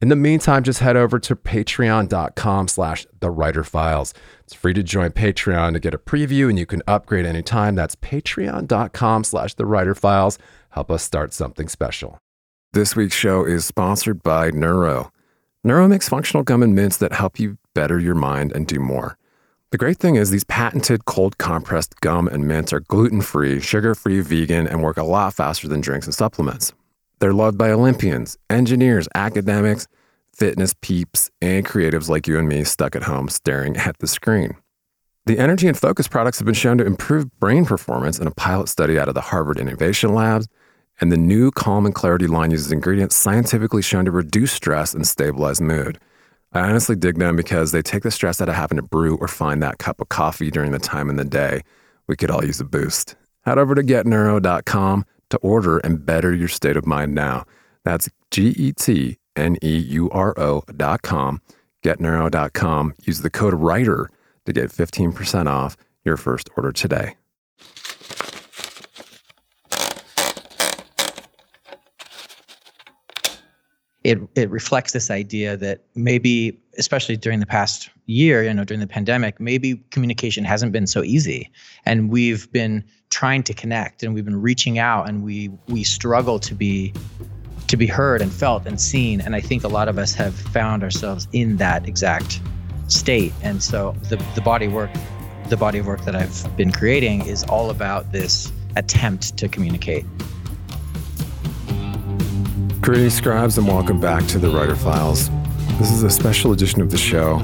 In the meantime, just head over to patreon.com slash the writer files. It's free to join Patreon to get a preview and you can upgrade anytime. That's patreon.com slash the writer files. Help us start something special. This week's show is sponsored by Neuro. Neuro makes functional gum and mints that help you better your mind and do more. The great thing is, these patented cold compressed gum and mints are gluten free, sugar free, vegan, and work a lot faster than drinks and supplements. They're loved by Olympians, engineers, academics, fitness peeps, and creatives like you and me stuck at home staring at the screen. The energy and focus products have been shown to improve brain performance in a pilot study out of the Harvard Innovation Labs and the new Calm and Clarity line uses ingredients scientifically shown to reduce stress and stabilize mood. I honestly dig them because they take the stress out of having to brew or find that cup of coffee during the time in the day. We could all use a boost. Head over to getneuro.com to order and better your state of mind now. That's G E T N U R O.com, getneuro.com. Use the code WRITER to get 15% off your first order today. it it reflects this idea that maybe especially during the past year you know during the pandemic maybe communication hasn't been so easy and we've been trying to connect and we've been reaching out and we we struggle to be to be heard and felt and seen and i think a lot of us have found ourselves in that exact state and so the the body work the body of work that i've been creating is all about this attempt to communicate Greetings, scribes, and welcome back to the Writer Files. This is a special edition of the show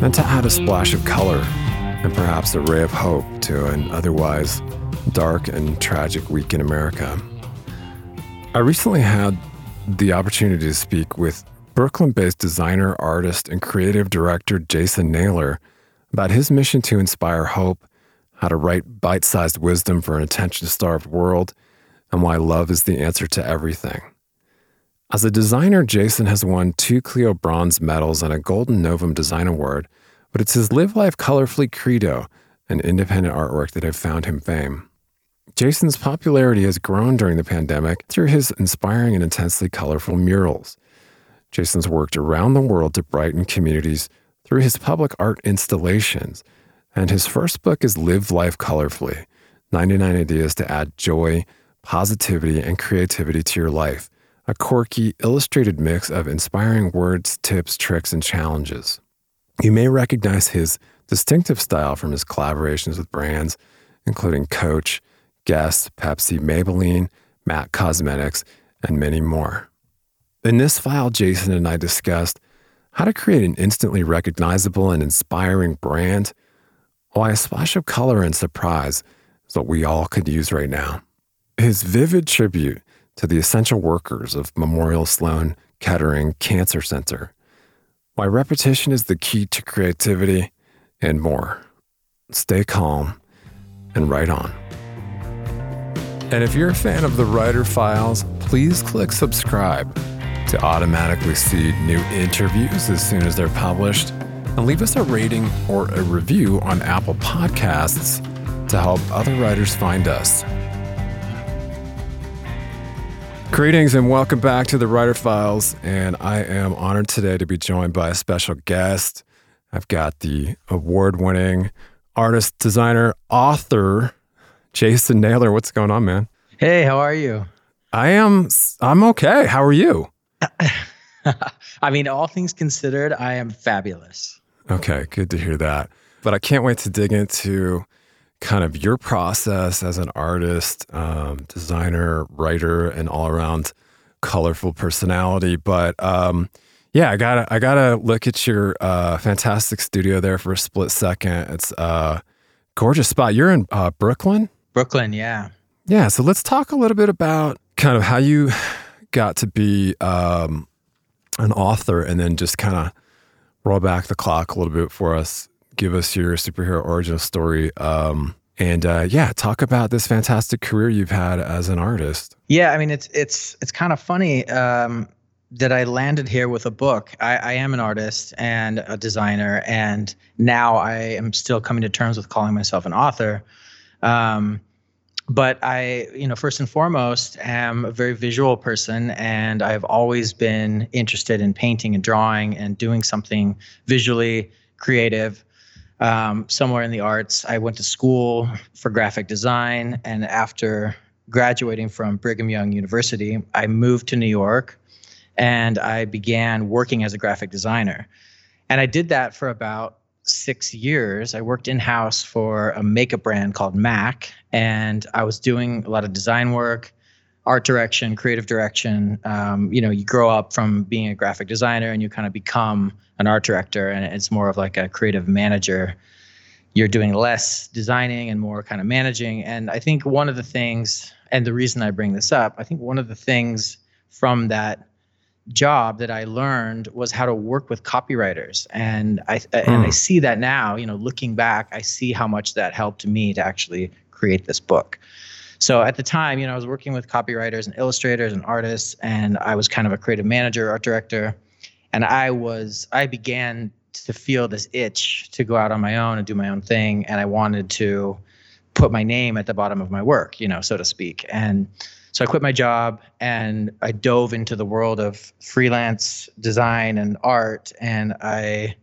meant to add a splash of color and perhaps a ray of hope to an otherwise dark and tragic week in America. I recently had the opportunity to speak with Brooklyn based designer, artist, and creative director Jason Naylor about his mission to inspire hope, how to write bite sized wisdom for an attention starved world, and why love is the answer to everything. As a designer, Jason has won two Clio bronze medals and a Golden Novum Design Award, but it's his Live Life Colorfully credo and independent artwork that have found him fame. Jason's popularity has grown during the pandemic through his inspiring and intensely colorful murals. Jason's worked around the world to brighten communities through his public art installations, and his first book is Live Life Colorfully 99 Ideas to Add Joy, Positivity, and Creativity to Your Life a quirky, illustrated mix of inspiring words, tips, tricks, and challenges. You may recognize his distinctive style from his collaborations with brands including Coach, Guess, Pepsi, Maybelline, MAC Cosmetics, and many more. In this file, Jason and I discussed how to create an instantly recognizable and inspiring brand, why a splash of color and surprise is what we all could use right now. His vivid tribute to the essential workers of Memorial Sloan Kettering Cancer Center, why repetition is the key to creativity, and more. Stay calm and write on. And if you're a fan of the Writer Files, please click subscribe to automatically see new interviews as soon as they're published. And leave us a rating or a review on Apple Podcasts to help other writers find us. Greetings and welcome back to the Writer Files. And I am honored today to be joined by a special guest. I've got the award winning artist, designer, author, Jason Naylor. What's going on, man? Hey, how are you? I am I'm okay. How are you? I mean, all things considered, I am fabulous. Okay, good to hear that. But I can't wait to dig into kind of your process as an artist, um, designer, writer, and all around colorful personality. But um, yeah, I gotta I gotta look at your uh, fantastic studio there for a split second. It's a gorgeous spot. You're in uh, Brooklyn. Brooklyn, yeah. Yeah. So let's talk a little bit about kind of how you got to be um, an author, and then just kind of roll back the clock a little bit for us. Give us your superhero origin story. Um, and uh, yeah, talk about this fantastic career you've had as an artist. Yeah, I mean it's it's it's kind of funny. Um, that I landed here with a book. I, I, am an artist and a designer, and now I am still coming to terms with calling myself an author. Um, but I, you know, first and foremost, am a very visual person, and I've always been interested in painting and drawing and doing something visually creative. Um, somewhere in the arts, I went to school for graphic design, and after graduating from Brigham Young University, I moved to New York and I began working as a graphic designer. And I did that for about six years. I worked in house for a makeup brand called MAC, and I was doing a lot of design work, art direction, creative direction. Um, you know, you grow up from being a graphic designer and you kind of become an art director, and it's more of like a creative manager. You're doing less designing and more kind of managing. And I think one of the things, and the reason I bring this up, I think one of the things from that job that I learned was how to work with copywriters, and I mm. and I hmm. see that now. You know, looking back, I see how much that helped me to actually create this book. So at the time, you know, I was working with copywriters and illustrators and artists, and I was kind of a creative manager, art director, and I was I began to feel this itch to go out on my own and do my own thing, and I wanted to put my name at the bottom of my work, you know, so to speak, and so I quit my job and I dove into the world of freelance design and art. And I,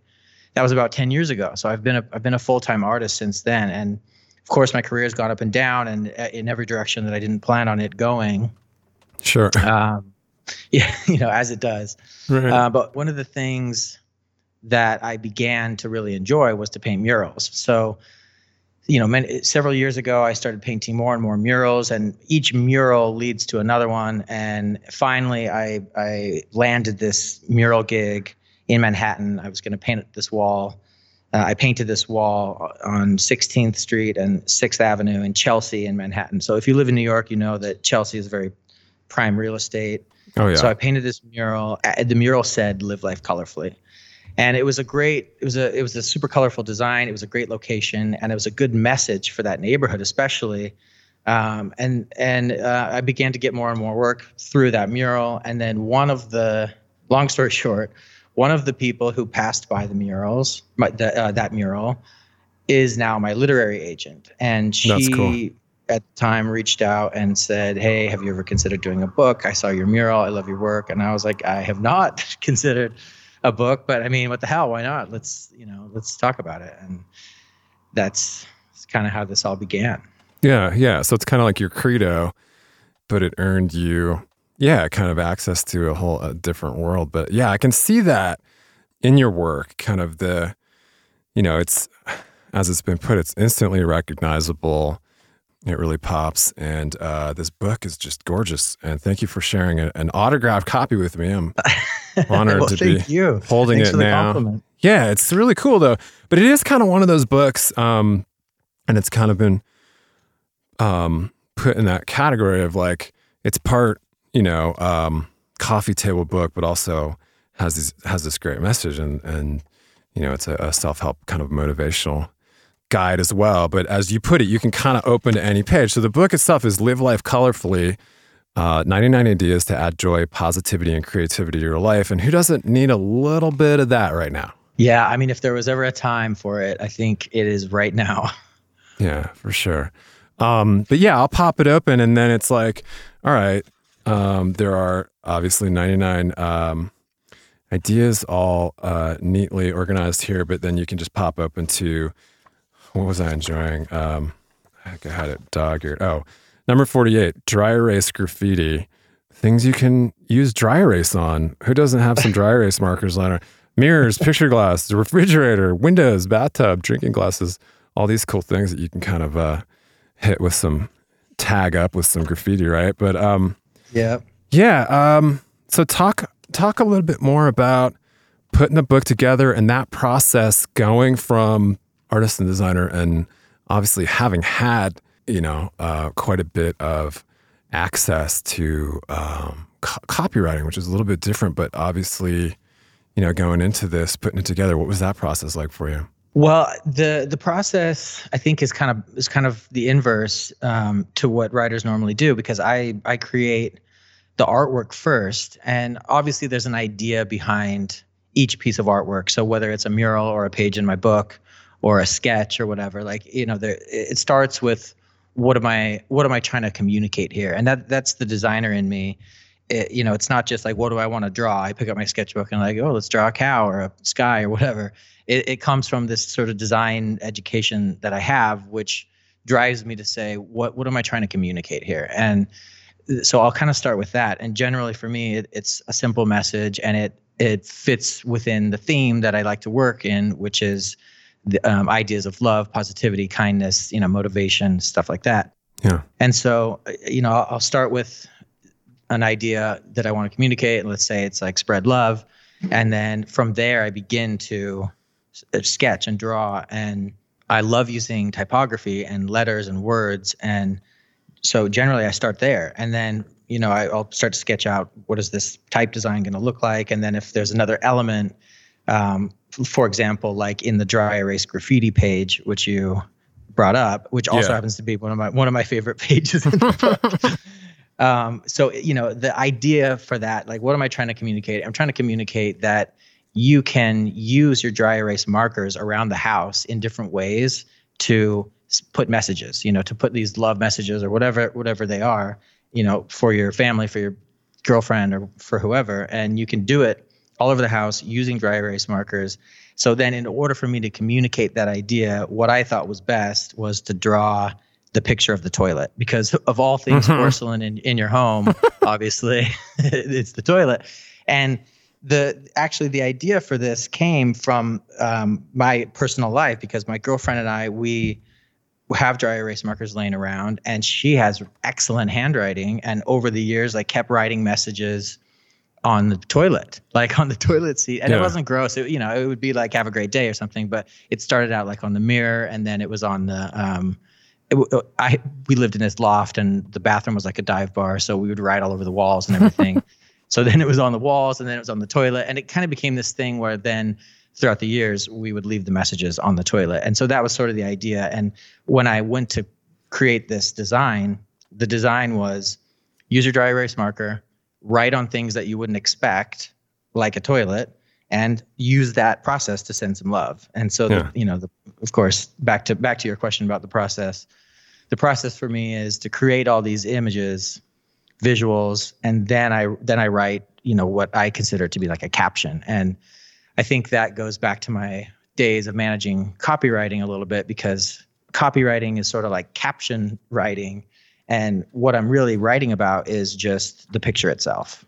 that was about 10 years ago. So I've been a, I've been a full-time artist since then. And of course my career has gone up and down and uh, in every direction that I didn't plan on it going. Sure. Um, yeah, you know, as it does. Right. Uh, but one of the things that I began to really enjoy was to paint murals. So you know, many, several years ago, I started painting more and more murals, and each mural leads to another one. And finally, I I landed this mural gig in Manhattan. I was going to paint this wall. Uh, I painted this wall on 16th Street and 6th Avenue in Chelsea in Manhattan. So if you live in New York, you know that Chelsea is very prime real estate. Oh yeah. So I painted this mural. The mural said "Live life colorfully." And it was a great it was a it was a super colorful design. It was a great location and it was a good message for that neighborhood especially um, and and uh, i began to get more and more work through that mural. And then one of the long story short one of the people who passed by the murals my, the, uh, that mural is now my literary agent. And she cool. at the time reached out and said hey have you ever considered doing a book? I saw your mural. I love your work. And i was like i have not considered a book, but I mean, what the hell? Why not? Let's you know, let's talk about it. And that's, kind of how this all began. Yeah, yeah. So it's kind of like your credo, but it earned you, yeah, kind of access to a whole a different world. But yeah, I can see that in your work, kind of the, you know, it's as it's been put, it's instantly recognizable. It really pops. And uh, this book is just gorgeous. And thank you for sharing a, an autographed copy with me. I'm honored well, to be you. holding Thanks it now. Compliment. Yeah, it's really cool though. But it is kind of one of those books, um, and it's kind of been um, put in that category of like it's part, you know, um, coffee table book, but also has this has this great message, and and you know, it's a, a self help kind of motivational guide as well. But as you put it, you can kind of open to any page. So the book itself is Live Life Colorfully uh, 99 ideas to add joy, positivity, and creativity to your life. And who doesn't need a little bit of that right now? Yeah. I mean, if there was ever a time for it, I think it is right now. Yeah, for sure. Um, but yeah, I'll pop it open and then it's like, all right, um, there are obviously 99 um, ideas all uh, neatly organized here, but then you can just pop open to what was I enjoying? Um, I had it dog eared. Oh, Number 48, dry erase graffiti. Things you can use dry erase on. Who doesn't have some dry erase markers on it? Mirrors, picture glass, refrigerator, windows, bathtub, drinking glasses, all these cool things that you can kind of uh, hit with some tag up with some graffiti, right? But um, yeah, yeah. Um, so talk talk a little bit more about putting the book together and that process going from artist and designer and obviously having had you know uh, quite a bit of access to um, co- copywriting, which is a little bit different, but obviously, you know, going into this, putting it together, what was that process like for you? Well, the the process I think is kind of is kind of the inverse um, to what writers normally do because I I create the artwork first, and obviously there's an idea behind each piece of artwork. So whether it's a mural or a page in my book or a sketch or whatever, like you know, there, it starts with what am I what am I trying to communicate here, and that that's the designer in me. It, you know, it's not just like what do I want to draw. I pick up my sketchbook and like, oh, let's draw a cow or a sky or whatever it, it comes from this sort of design education that I have, which drives me to say, what what am I trying to communicate here? And so I'll kind of start with that. And generally, for me, it, it's a simple message, and it it fits within the theme that I like to work in, which is the um, ideas of love, positivity, kindness, you know, motivation, stuff like that. Yeah. And so, you know, I'll, I'll start with an idea that I want to communicate. And let's say it's like spread love, and then from there, I begin to uh, sketch and draw and I love using typography and letters and words and so generally I start there and then you know I, will start to sketch out what is this type design going to look like and then if there's another element um, for example like in the dry erase graffiti page which you brought up which also yeah. happens to be one of my one of my favorite pages in the book um, so you know the idea for that like what am I trying to communicate I'm trying to communicate that you can use your dry erase markers around the house in different ways to put messages you know to put these love messages or whatever whatever they are you know for your family for your girlfriend or for whoever and you can do it all over the house using dry erase markers. So then in order for me to communicate that idea what i thought was best was to draw the picture of the toilet because of all things mm-hmm. porcelain in, in your home obviously it's the toilet. And the actually the idea for this came from um, my personal life because my girlfriend and I we have dry erase markers laying around and she has excellent handwriting. And over the years I kept writing messages on the toilet like on the toilet seat and yeah. it wasn't gross it, you know it would be like have a great day or something but it started out like on the mirror and then it was on the um, it, I we lived in this loft and the bathroom was like a dive bar so we would write all over the walls and everything So then it was on the walls and then it was on the toilet. And it kind of became this thing where then throughout the years, we would leave the messages on the toilet. And so that was sort of the idea. And when I went to create this design, the design was user dry erase marker, write on things that you wouldn't expect, like a toilet, and use that process to send some love. And so, yeah. the, you know, the, of course, back to back to your question about the process. The process for me is to create all these images visuals, and then I then I write you know what I consider to be like a caption. And I think that goes back to my days of managing copywriting a little bit because copywriting is sort of like caption writing. And what I'm really writing about is just the picture itself.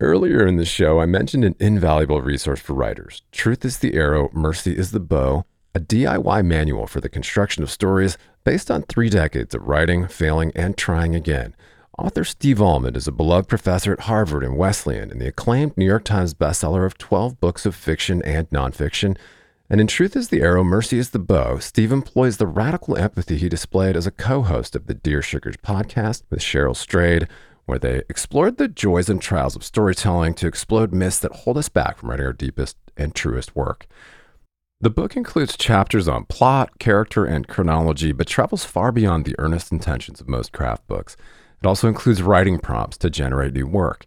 Earlier in the show, I mentioned an invaluable resource for writers Truth is the Arrow, Mercy is the Bow, a DIY manual for the construction of stories based on three decades of writing, failing, and trying again. Author Steve Almond is a beloved professor at Harvard and Wesleyan and the acclaimed New York Times bestseller of 12 books of fiction and nonfiction. And in Truth is the Arrow, Mercy is the Bow, Steve employs the radical empathy he displayed as a co host of the Dear Sugars podcast with Cheryl Strayed, where they explored the joys and trials of storytelling to explode myths that hold us back from writing our deepest and truest work. The book includes chapters on plot, character, and chronology, but travels far beyond the earnest intentions of most craft books. It also includes writing prompts to generate new work.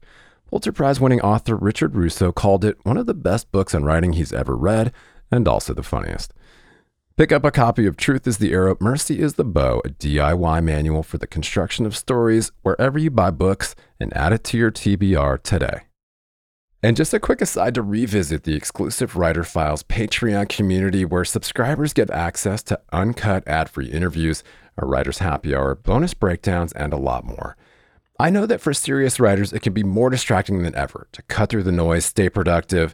Pulitzer Prize winning author Richard Russo called it one of the best books on writing he's ever read, and also the funniest. Pick up a copy of Truth is the Arrow, Mercy is the Bow, a DIY manual for the construction of stories, wherever you buy books, and add it to your TBR today. And just a quick aside to revisit the exclusive Writer Files Patreon community where subscribers get access to uncut ad free interviews, a writer's happy hour, bonus breakdowns, and a lot more. I know that for serious writers, it can be more distracting than ever to cut through the noise, stay productive,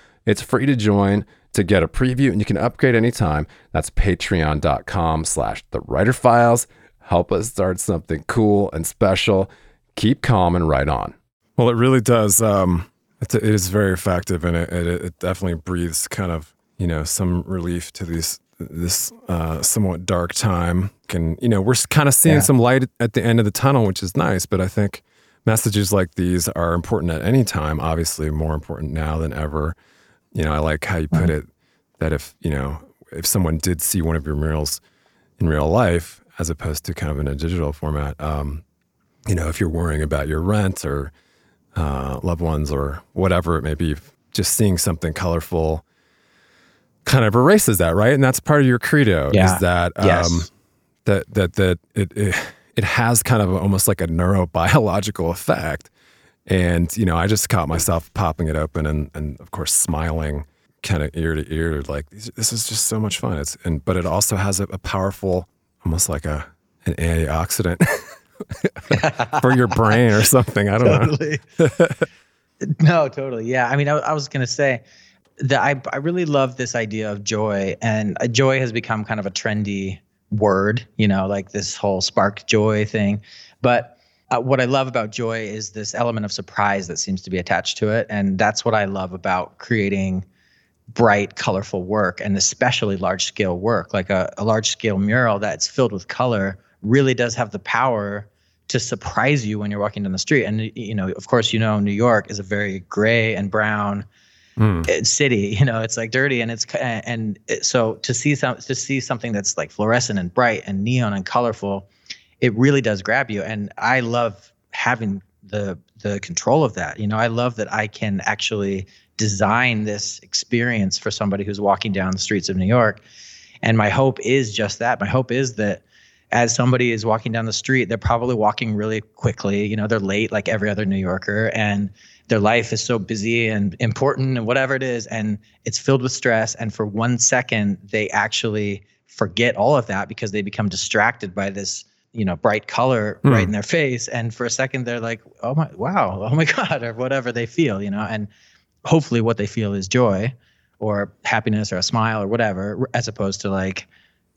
It's free to join to get a preview and you can upgrade anytime. That's patreon.com slash the writer files. Help us start something cool and special. Keep calm and write on. Well, it really does. Um, it, it is very effective and it, it, it definitely breathes kind of, you know, some relief to these this uh, somewhat dark time. And, you know, we're kind of seeing yeah. some light at the end of the tunnel, which is nice. But I think messages like these are important at any time, obviously more important now than ever. You know, I like how you put mm-hmm. it that if, you know, if someone did see one of your murals in real life, as opposed to kind of in a digital format, um, you know, if you're worrying about your rent or uh, loved ones or whatever it may be, just seeing something colorful kind of erases that, right? And that's part of your credo yeah. is that um, yes. that that that it, it it has kind of almost like a neurobiological effect. And you know, I just caught myself popping it open and and of course smiling kind of ear to ear like this is just so much fun. It's and but it also has a, a powerful almost like a an antioxidant for your brain or something. I don't totally. know. no, totally. Yeah. I mean, I, I was going to say that I, I really love this idea of joy, and uh, joy has become kind of a trendy word, you know, like this whole spark joy thing. But uh, what I love about joy is this element of surprise that seems to be attached to it. And that's what I love about creating bright, colorful work and especially large scale work. Like a, a large scale mural that's filled with color really does have the power to surprise you when you're walking down the street. And, you know, of course, you know, New York is a very gray and brown mm. city. You know, it's like dirty and it's and it, so to see some to see something that's like fluorescent and bright and neon and colorful, it really does grab you. And I love having the the control of that. You know, I love that I can actually design this experience for somebody who's walking down the streets of New York. And my hope is just that. My hope is that as somebody is walking down the street, they're probably walking really quickly. You know, they're late like every other New Yorker, and their life is so busy and important and whatever it is and it's filled with stress and for one second they actually forget all of that because they become distracted by this you know bright color mm. right in their face and for a second they're like oh my wow oh my god or whatever they feel you know and hopefully what they feel is joy or happiness or a smile or whatever as opposed to like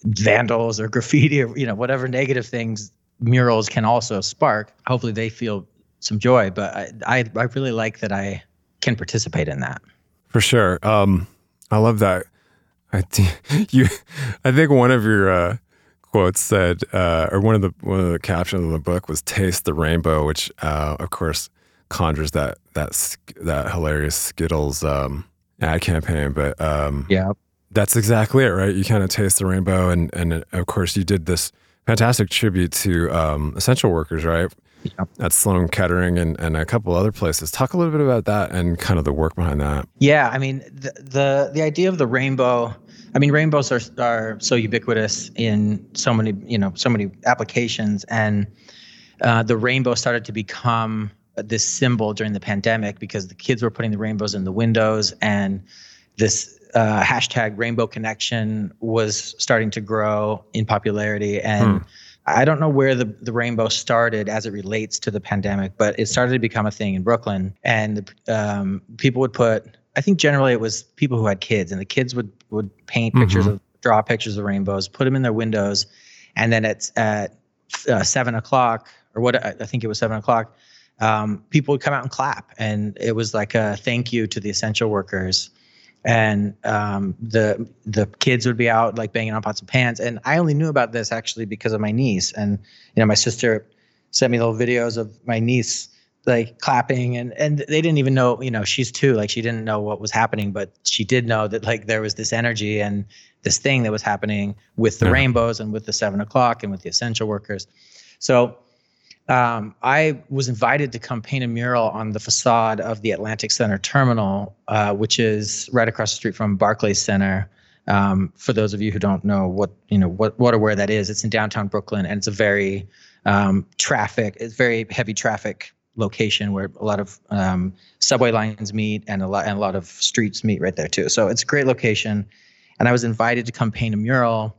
vandals or graffiti or you know whatever negative things murals can also spark hopefully they feel some joy. But I, I, I really like that I can participate in that. For sure. Um, I love that. I you, I think one of your uh, quotes said, uh, or one of the one of the captions of the book was "Taste the rainbow," which uh, of course conjures that that that hilarious Skittles um, ad campaign. But um, yeah, that's exactly it, right? You kind of taste the rainbow, and and of course you did this fantastic tribute to um, essential workers, right? yeah. at Sloan Kettering and, and a couple other places. Talk a little bit about that and kind of the work behind that. Yeah, I mean the the, the idea of the rainbow. I mean rainbows are are so ubiquitous in so many you know so many applications, and uh, the rainbow started to become this symbol during the pandemic because the kids were putting the rainbows in the windows and this uh, hashtag rainbow connection was starting to grow in popularity and hmm. I don't know where the, the rainbow started as it relates to the pandemic, but it started to become a thing in Brooklyn. And um, people would put, I think generally it was people who had kids, and the kids would would paint mm-hmm. pictures of, draw pictures of rainbows, put them in their windows, and then it's at uh, seven o'clock or what I think it was seven o'clock. Um, people would come out and clap, and it was like a thank you to the essential workers and um, the the kids would be out like banging on pots and pans. And I only knew about this actually because of my niece. And you know, my sister sent me little videos of my niece like clapping and and they didn't even know you know she's two like she didn't know what was happening but she did know that like there was this energy and this thing that was happening with the yeah. rainbows and with the seven o'clock and with the essential workers so um, I was invited to come paint a mural on the facade of the Atlantic Center terminal, uh, which is right across the street from Barclays Center. Um, for those of you who don't know what you know what what or where that is, it's in downtown Brooklyn, and it's a very um, traffic. It's very heavy traffic location where a lot of um, subway lines meet and a lot and a lot of streets meet right there too. So it's a great location, and I was invited to come paint a mural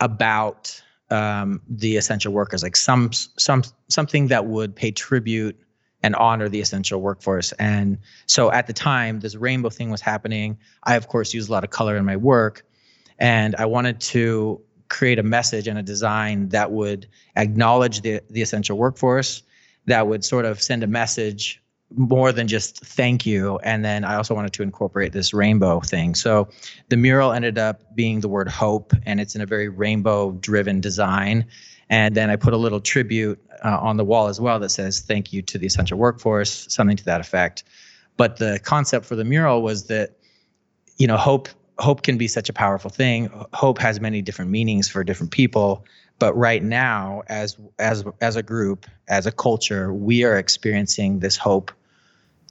about um, the essential workers, like some some something that would pay tribute and honor the essential workforce. And so at the time, this rainbow thing was happening. I of course use a lot of color in my work, and I wanted to create a message and a design that would acknowledge the the essential workforce, that would sort of send a message more than just thank you. And then I also wanted to incorporate this rainbow thing. So the mural ended up being the word hope, and it's in a very rainbow driven design. And then I put a little tribute uh, on the wall as well that says thank you to the essential workforce, something to that effect. But the concept for the mural was that, you know, hope hope can be such a powerful thing. Hope has many different meanings for different people. But right now, as as as a group, as a culture, we are experiencing this hope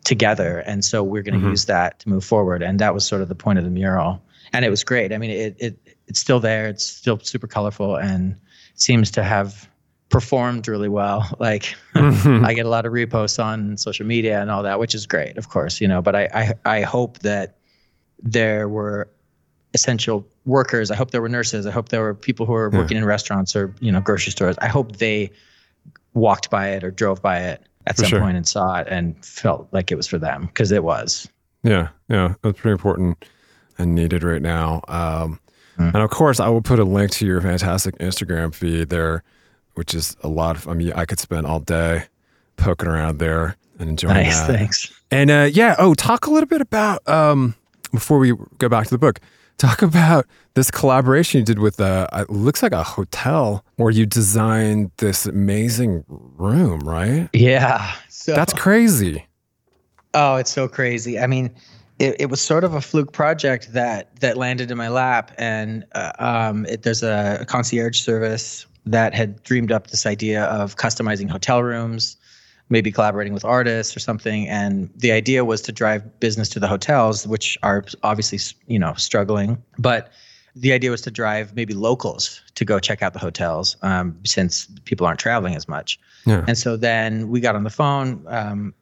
together, and so we're going to mm-hmm. use that to move forward. And that was sort of the point of the mural, and it was great. I mean, it it it's still there. It's still super colorful, and seems to have performed really well. Like mm-hmm. I get a lot of reposts on social media and all that, which is great, of course, you know. But I I, I hope that there were essential workers. I hope there were nurses. I hope there were people who were yeah. working in restaurants or you know grocery stores. I hope they walked by it or drove by it at for some sure. point and saw it and felt like it was for them because it was. Yeah, yeah, that's pretty important and needed right now. Um, mm. And of course, I will put a link to your fantastic Instagram feed there, which is a lot of. I mean, I could spend all day poking around there and enjoying nice, that. Thanks. And uh, yeah, oh, talk a little bit about um, before we go back to the book Talk about this collaboration you did with a, uh, it looks like a hotel where you designed this amazing room, right? Yeah. So, That's crazy. Oh, it's so crazy. I mean, it, it was sort of a fluke project that that landed in my lap, and uh, um, it, there's a, a concierge service that had dreamed up this idea of customizing hotel rooms maybe collaborating with artists or something. And the idea was to drive business to the hotels, which are obviously, you know, struggling. But the idea was to drive maybe locals to go check out the hotels um, since people aren't traveling as much. Yeah. And so then we got on the phone, um,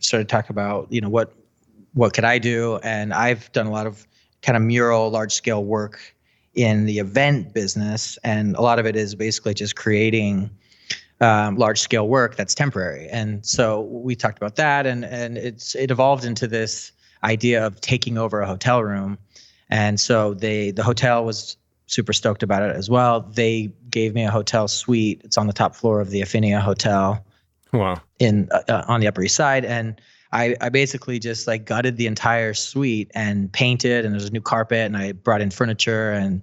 started talking about, you know, what what could I do? And I've done a lot of kind of mural, large scale work in the event business, and a lot of it is basically just creating um, large scale work that's temporary. And so we talked about that, and and it's it evolved into this idea of taking over a hotel room. And so they the hotel was super stoked about it as well. They gave me a hotel suite. It's on the top floor of the Affinia Hotel. Wow. In uh, uh on the Upper East Side, and I, I basically just like gutted the entire suite and painted, and there's a new carpet, and I brought in furniture and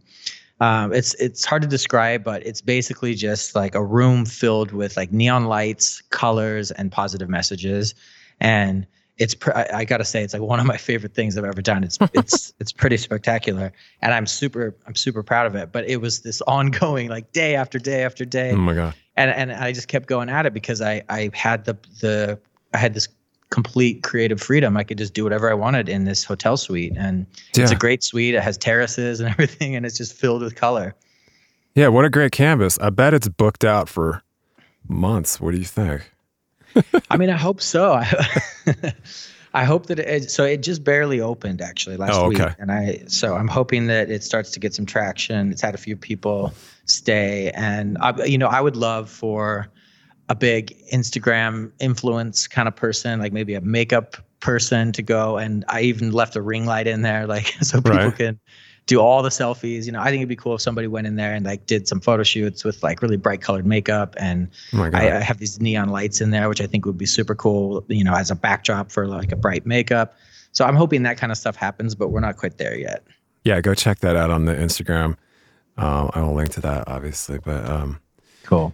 um, it's it's hard to describe, but it's basically just like a room filled with like neon lights, colors, and positive messages. And it's pr- I, I got to say it's like one of my favorite things I've ever done. It's it's it's pretty spectacular, and I'm super I'm super proud of it. But it was this ongoing like day after day after day. Oh my god! And and I just kept going at it because I I had the the I had this complete creative freedom. I could just do whatever I wanted in this hotel suite. And yeah. it's a great suite. It has terraces and everything, and it's just filled with color. Yeah, what a great canvas. I bet it's booked out for months. What do you think? I mean, I hope so. I, hope that it, so it just barely opened actually last oh, okay. week. And I, so I'm hoping that it starts to get some traction. It's had a few people stay. And I, you know, I would love for, a big Instagram influence kind of person, like maybe a makeup person to go. And I even left a ring light in there, like so people right. can do all the selfies. You know, I think it'd be cool if somebody went in there and like did some photo shoots with like really bright colored makeup. And oh I, I, have these neon lights in there, which I think would be super cool, you know, as a backdrop for like a bright makeup. So I'm hoping that kind of stuff happens, but we're not quite there yet. Yeah, go check that out on the Instagram. Uh, I will link to that obviously, but um, cool.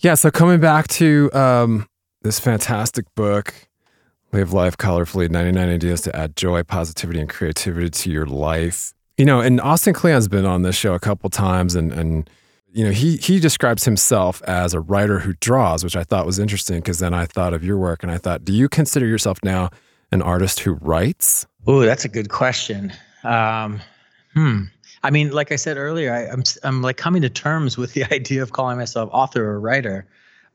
Yeah, so coming back to um, this fantastic book, Live Life Colorfully 99 Ideas to Add Joy, Positivity, and Creativity to Your Life. You know, and Austin Kleon's been on this show a couple times, and, and you know, he, he describes himself as a writer who draws, which I thought was interesting because then I thought of your work and I thought, do you consider yourself now an artist who writes? Oh, that's a good question. Um, hmm. I mean, like I said earlier, I, am I'm, I'm like coming to terms with the idea of calling myself author or writer,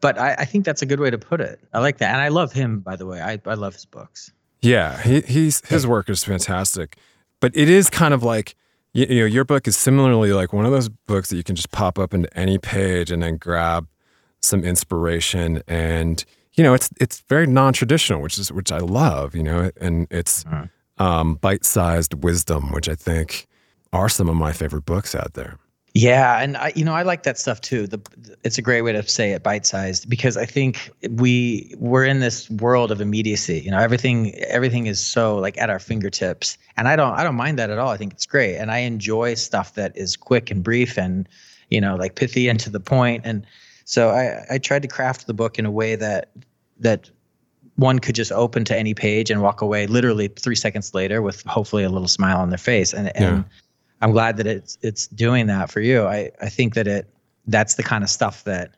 but I, I think that's a good way to put it. I like that, and I love him. By the way, I I love his books. Yeah, he, he's his work is fantastic, but it is kind of like you, you know your book is similarly like one of those books that you can just pop up into any page and then grab some inspiration and you know it's it's very non-traditional which is which I love you know and it's uh-huh um, bite sized wisdom, which I think are some of my favorite books out there. Yeah, and I, you know, I like that stuff too. The, it's a great way to say it, bite-sized, because I think we we're in this world of immediacy. You know, everything everything is so like at our fingertips, and I don't I don't mind that at all. I think it's great, and I enjoy stuff that is quick and brief, and you know, like pithy and to the point. And so I I tried to craft the book in a way that that one could just open to any page and walk away literally three seconds later with hopefully a little smile on their face. And, and yeah. I'm glad that it's it's doing that for you. I, I think that it that's the kind of stuff that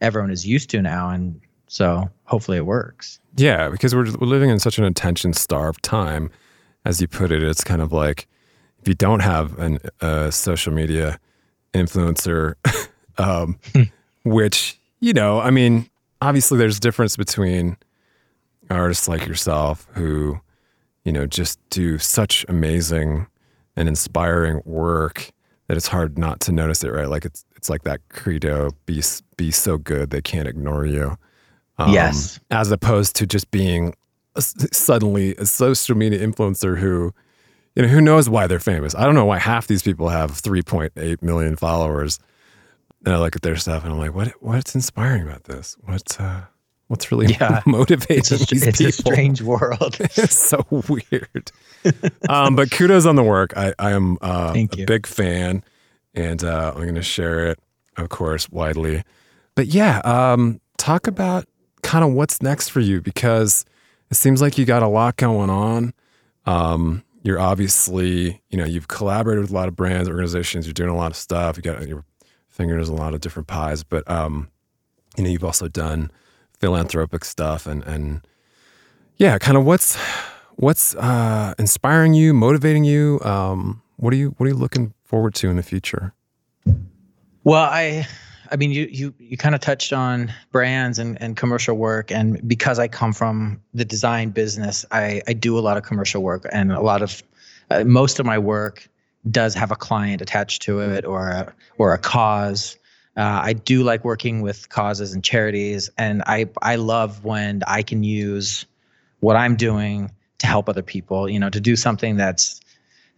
everyone is used to now and so hopefully it works. Yeah, because we're, we're living in such an attention starved time. As you put it, it's kind of like if you don't have an, a social media influencer, um, which, you know, I mean, obviously there's a difference between artists like yourself who, you know, just do such amazing and inspiring work that it's hard not to notice it, right? Like it's it's like that credo: be be so good they can't ignore you. Um, yes. As opposed to just being a, suddenly a social media influencer who, you know, who knows why they're famous. I don't know why half these people have 3.8 million followers. And I look at their stuff and I'm like, what what's inspiring about this? What uh, What's really yeah. motivating it's a, these it's people? a strange world. it's so weird. um, but kudos on the work. I, I am uh, a you. big fan, and uh, I'm going to share it, of course, widely. But yeah, um, talk about kind of what's next for you because it seems like you got a lot going on. Um, you're obviously, you know, you've collaborated with a lot of brands, organizations. You're doing a lot of stuff. You got your fingers in a lot of different pies, but um, you know, you've also done philanthropic stuff and and yeah, kind of what's what's uh, inspiring you, motivating you. Um, what are you what are you looking forward to in the future? Well, I I mean, you you you kind of touched on brands and, and commercial work, and because I come from the design business, I I do a lot of commercial work, and a lot of uh, most of my work does have a client attached to it or a, or a cause. Uh, I do like working with causes and charities, and I I love when I can use what I'm doing to help other people. You know, to do something that's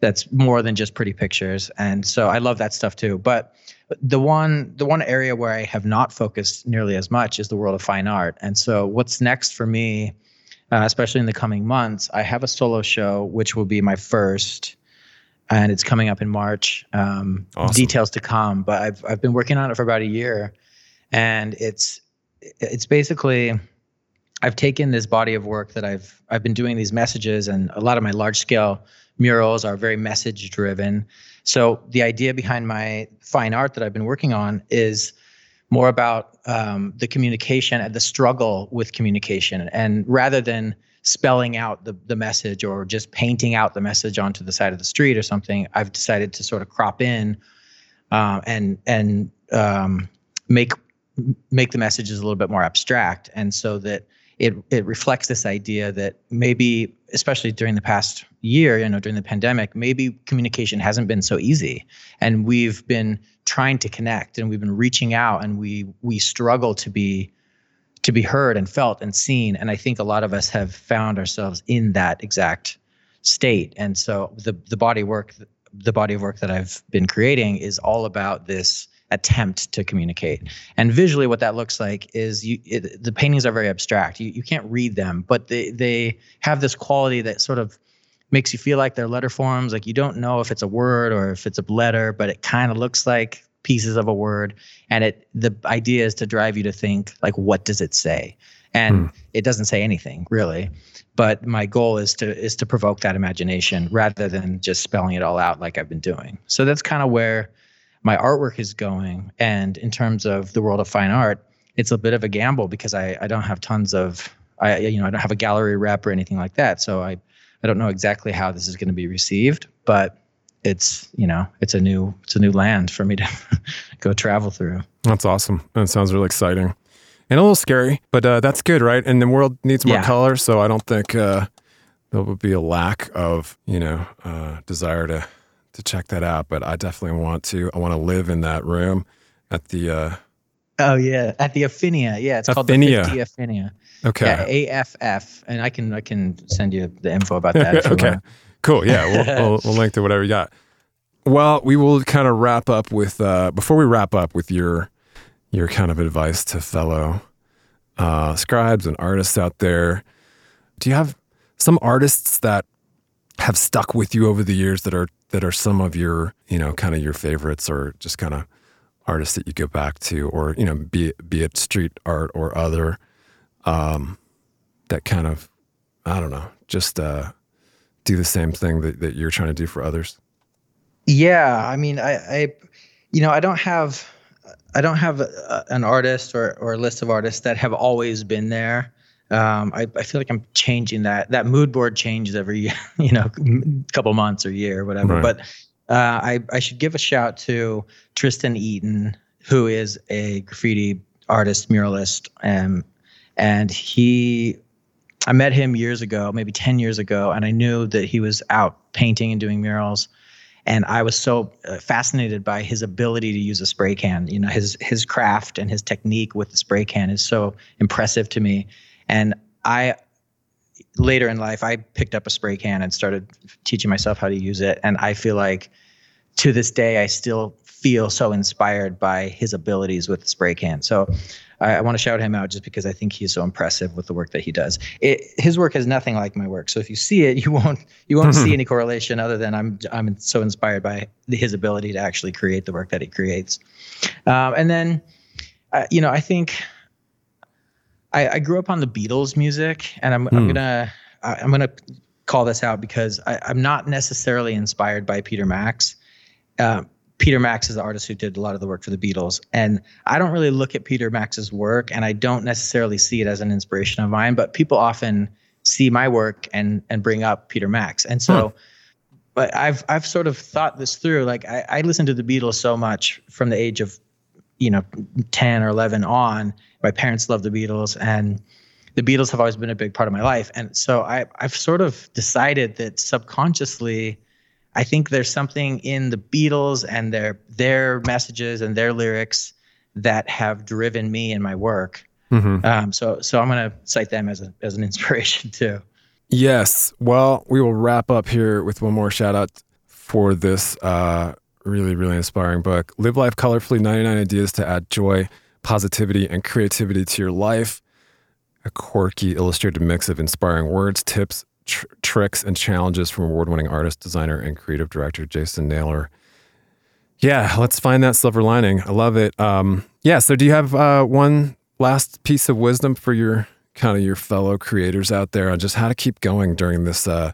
that's more than just pretty pictures, and so I love that stuff too. But the one the one area where I have not focused nearly as much is the world of fine art. And so what's next for me, uh, especially in the coming months, I have a solo show which will be my first and it's coming up in March. Um, awesome. Details to come, but I've I've been working on it for about a year, and it's it's basically I've taken this body of work that I've I've been doing these messages, and a lot of my large scale murals are very message driven. So the idea behind my fine art that I've been working on is more about um, the communication and the struggle with communication. And rather than spelling out the, the message or just painting out the message onto the side of the street or something, I've decided to sort of crop in um, and and um, make make the messages a little bit more abstract, and so that it it reflects this idea that maybe, especially during the past year, you know, during the pandemic, maybe communication hasn't been so easy, and we've been trying to connect, and we've been reaching out, and we we struggle to be to be heard and felt and seen, and I think a lot of us have found ourselves in that exact state, and so the the body work the body of work that I've been creating is all about this attempt to communicate. And visually, what that looks like is you, it, the paintings are very abstract. You, you can't read them, but they, they have this quality that sort of makes you feel like they're letter forms. Like you don't know if it's a word or if it's a letter, but it kind of looks like pieces of a word. And it the idea is to drive you to think like, what does it say? And hmm. it doesn't say anything really but my goal is to is to provoke that imagination rather than just spelling it all out like I've been doing. So that's kind of where my artwork is going. And in terms of the world of fine art, it's a bit of a gamble because I, I don't have tons of I you know I don't have a gallery rep or anything like that. So I I don't know exactly how this is going to be received, but it's you know it's a new it's a new land for me to go travel through. That's awesome. That sounds really exciting and a little scary, but uh, that's good, right? And the world needs more yeah. color, so I don't think uh, there will be a lack of you know uh, desire to to check that out. But I definitely want to. I want to live in that room at the. Uh, oh yeah, at the Affinia. Yeah, it's Affinia. called the 50 Affinia. Okay. Yeah, AFF, and I can I can send you the info about that. okay. Cool. Yeah, we'll, we'll, we'll link to whatever you got. Well, we will kind of wrap up with uh, before we wrap up with your your kind of advice to fellow uh, scribes and artists out there. Do you have some artists that have stuck with you over the years that are that are some of your you know kind of your favorites or just kind of artists that you go back to or you know be it, be it street art or other um, that kind of I don't know just uh, do the same thing that, that you're trying to do for others. Yeah, I mean, I, I you know I don't have I don't have a, an artist or, or a list of artists that have always been there. Um, I, I feel like I'm changing that. That mood board changes every, you know, couple months or year or whatever. Right. But uh, I, I should give a shout to Tristan Eaton, who is a graffiti artist, muralist, um, and he. I met him years ago, maybe 10 years ago, and I knew that he was out painting and doing murals and I was so uh, fascinated by his ability to use a spray can. You know, his his craft and his technique with the spray can is so impressive to me. And I later in life I picked up a spray can and started teaching myself how to use it. And I feel like to this day I still feel so inspired by his abilities with the spray can. So I, I want to shout him out just because I think he's so impressive with the work that he does. It, his work is nothing like my work, so if you see it, you won't you won't see any correlation other than I'm I'm so inspired by his ability to actually create the work that he creates. Um, and then, uh, you know, I think I, I, grew up on the Beatles music, and I'm, I'm hmm. gonna I'm gonna call this out because I, am not necessarily inspired by Peter Max. Uh, Peter Max is the artist who did a lot of the work for the Beatles. And I don't really look at Peter Max's work and I don't necessarily see it as an inspiration of mine, but people often see my work and and bring up Peter Max. And so hmm. but I've I've sort of thought this through. Like I, I listened to the Beatles so much from the age of, you know, 10 or 11 on. My parents loved the Beatles and the Beatles have always been a big part of my life. And so I, I've sort of decided that subconsciously I think there's something in the Beatles and their their messages and their lyrics that have driven me in my work. Mm-hmm. Um, so so I'm going to cite them as a as an inspiration too. Yes. Well, we will wrap up here with one more shout out for this uh, really really inspiring book. Live life colorfully. 99 ideas to add joy, positivity, and creativity to your life. A quirky illustrated mix of inspiring words, tips, tr- tricks and challenges from award winning artist, designer, and creative director Jason Naylor. Yeah, let's find that silver lining. I love it. Um, yeah, so do you have uh, one last piece of wisdom for your kind of your fellow creators out there on just how to keep going during this uh,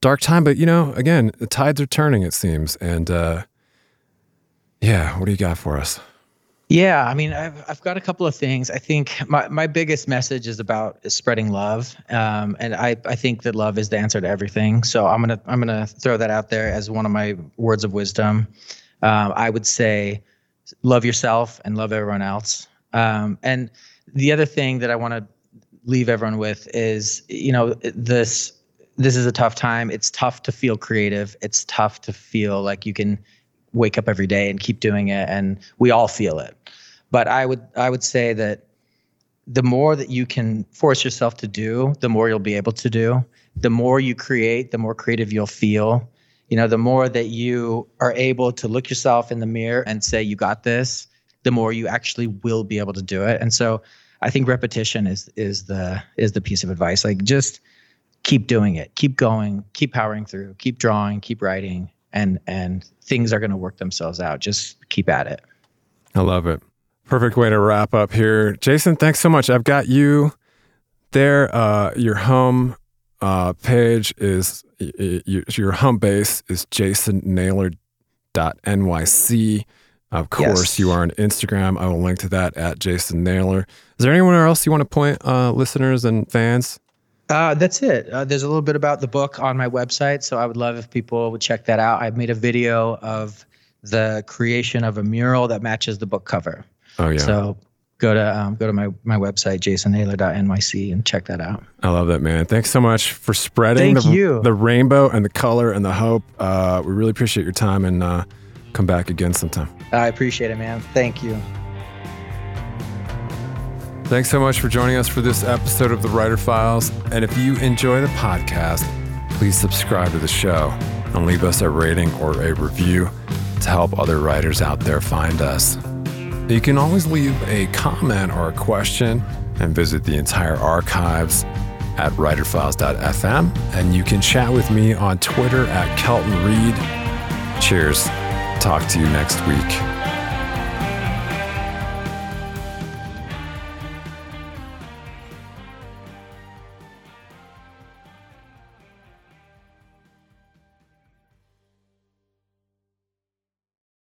dark time? But, you know, again, the tides are turning, it seems. And uh, yeah, what do you got for us? Yeah, I mean, I've I've got a couple of things. I think my, my biggest message is about spreading love, um, and I I think that love is the answer to everything. So I'm gonna I'm gonna throw that out there as one of my words of wisdom. Um, I would say, love yourself and love everyone else. Um, and the other thing that I want to leave everyone with is, you know, this this is a tough time. It's tough to feel creative. It's tough to feel like you can wake up every day and keep doing it, and we all feel it. But I would I would say that the more that you can force yourself to do, the more you'll be able to do. The more you create, the more creative you'll feel. You know, the more that you are able to look yourself in the mirror and say you got this, the more you actually will be able to do it. And so I think repetition is is the is the piece of advice. Like just keep doing it, keep going, keep powering through, keep drawing, keep writing, and and things are going to work themselves out. Just keep at it. I love it. Perfect way to wrap up here. Jason, thanks so much. I've got you there. Uh, your home uh, page is your home base is jasonnaylor.nyc. Of course, yes. you are on Instagram. I will link to that at Jason Naylor. Is there anyone else you want to point uh, listeners and fans? Uh, that's it. Uh, there's a little bit about the book on my website, so I would love if people would check that out. I've made a video of the creation of a mural that matches the book cover. Oh yeah. So go to um, go to my my website jasonnaylor.nyc and check that out. I love that man. Thanks so much for spreading Thank the, you. the rainbow and the color and the hope. Uh, we really appreciate your time and uh, come back again sometime. I appreciate it, man. Thank you. Thanks so much for joining us for this episode of the Writer Files. And if you enjoy the podcast, please subscribe to the show and leave us a rating or a review to help other writers out there find us. You can always leave a comment or a question and visit the entire archives at writerfiles.fm. And you can chat with me on Twitter at Kelton Reid. Cheers. Talk to you next week.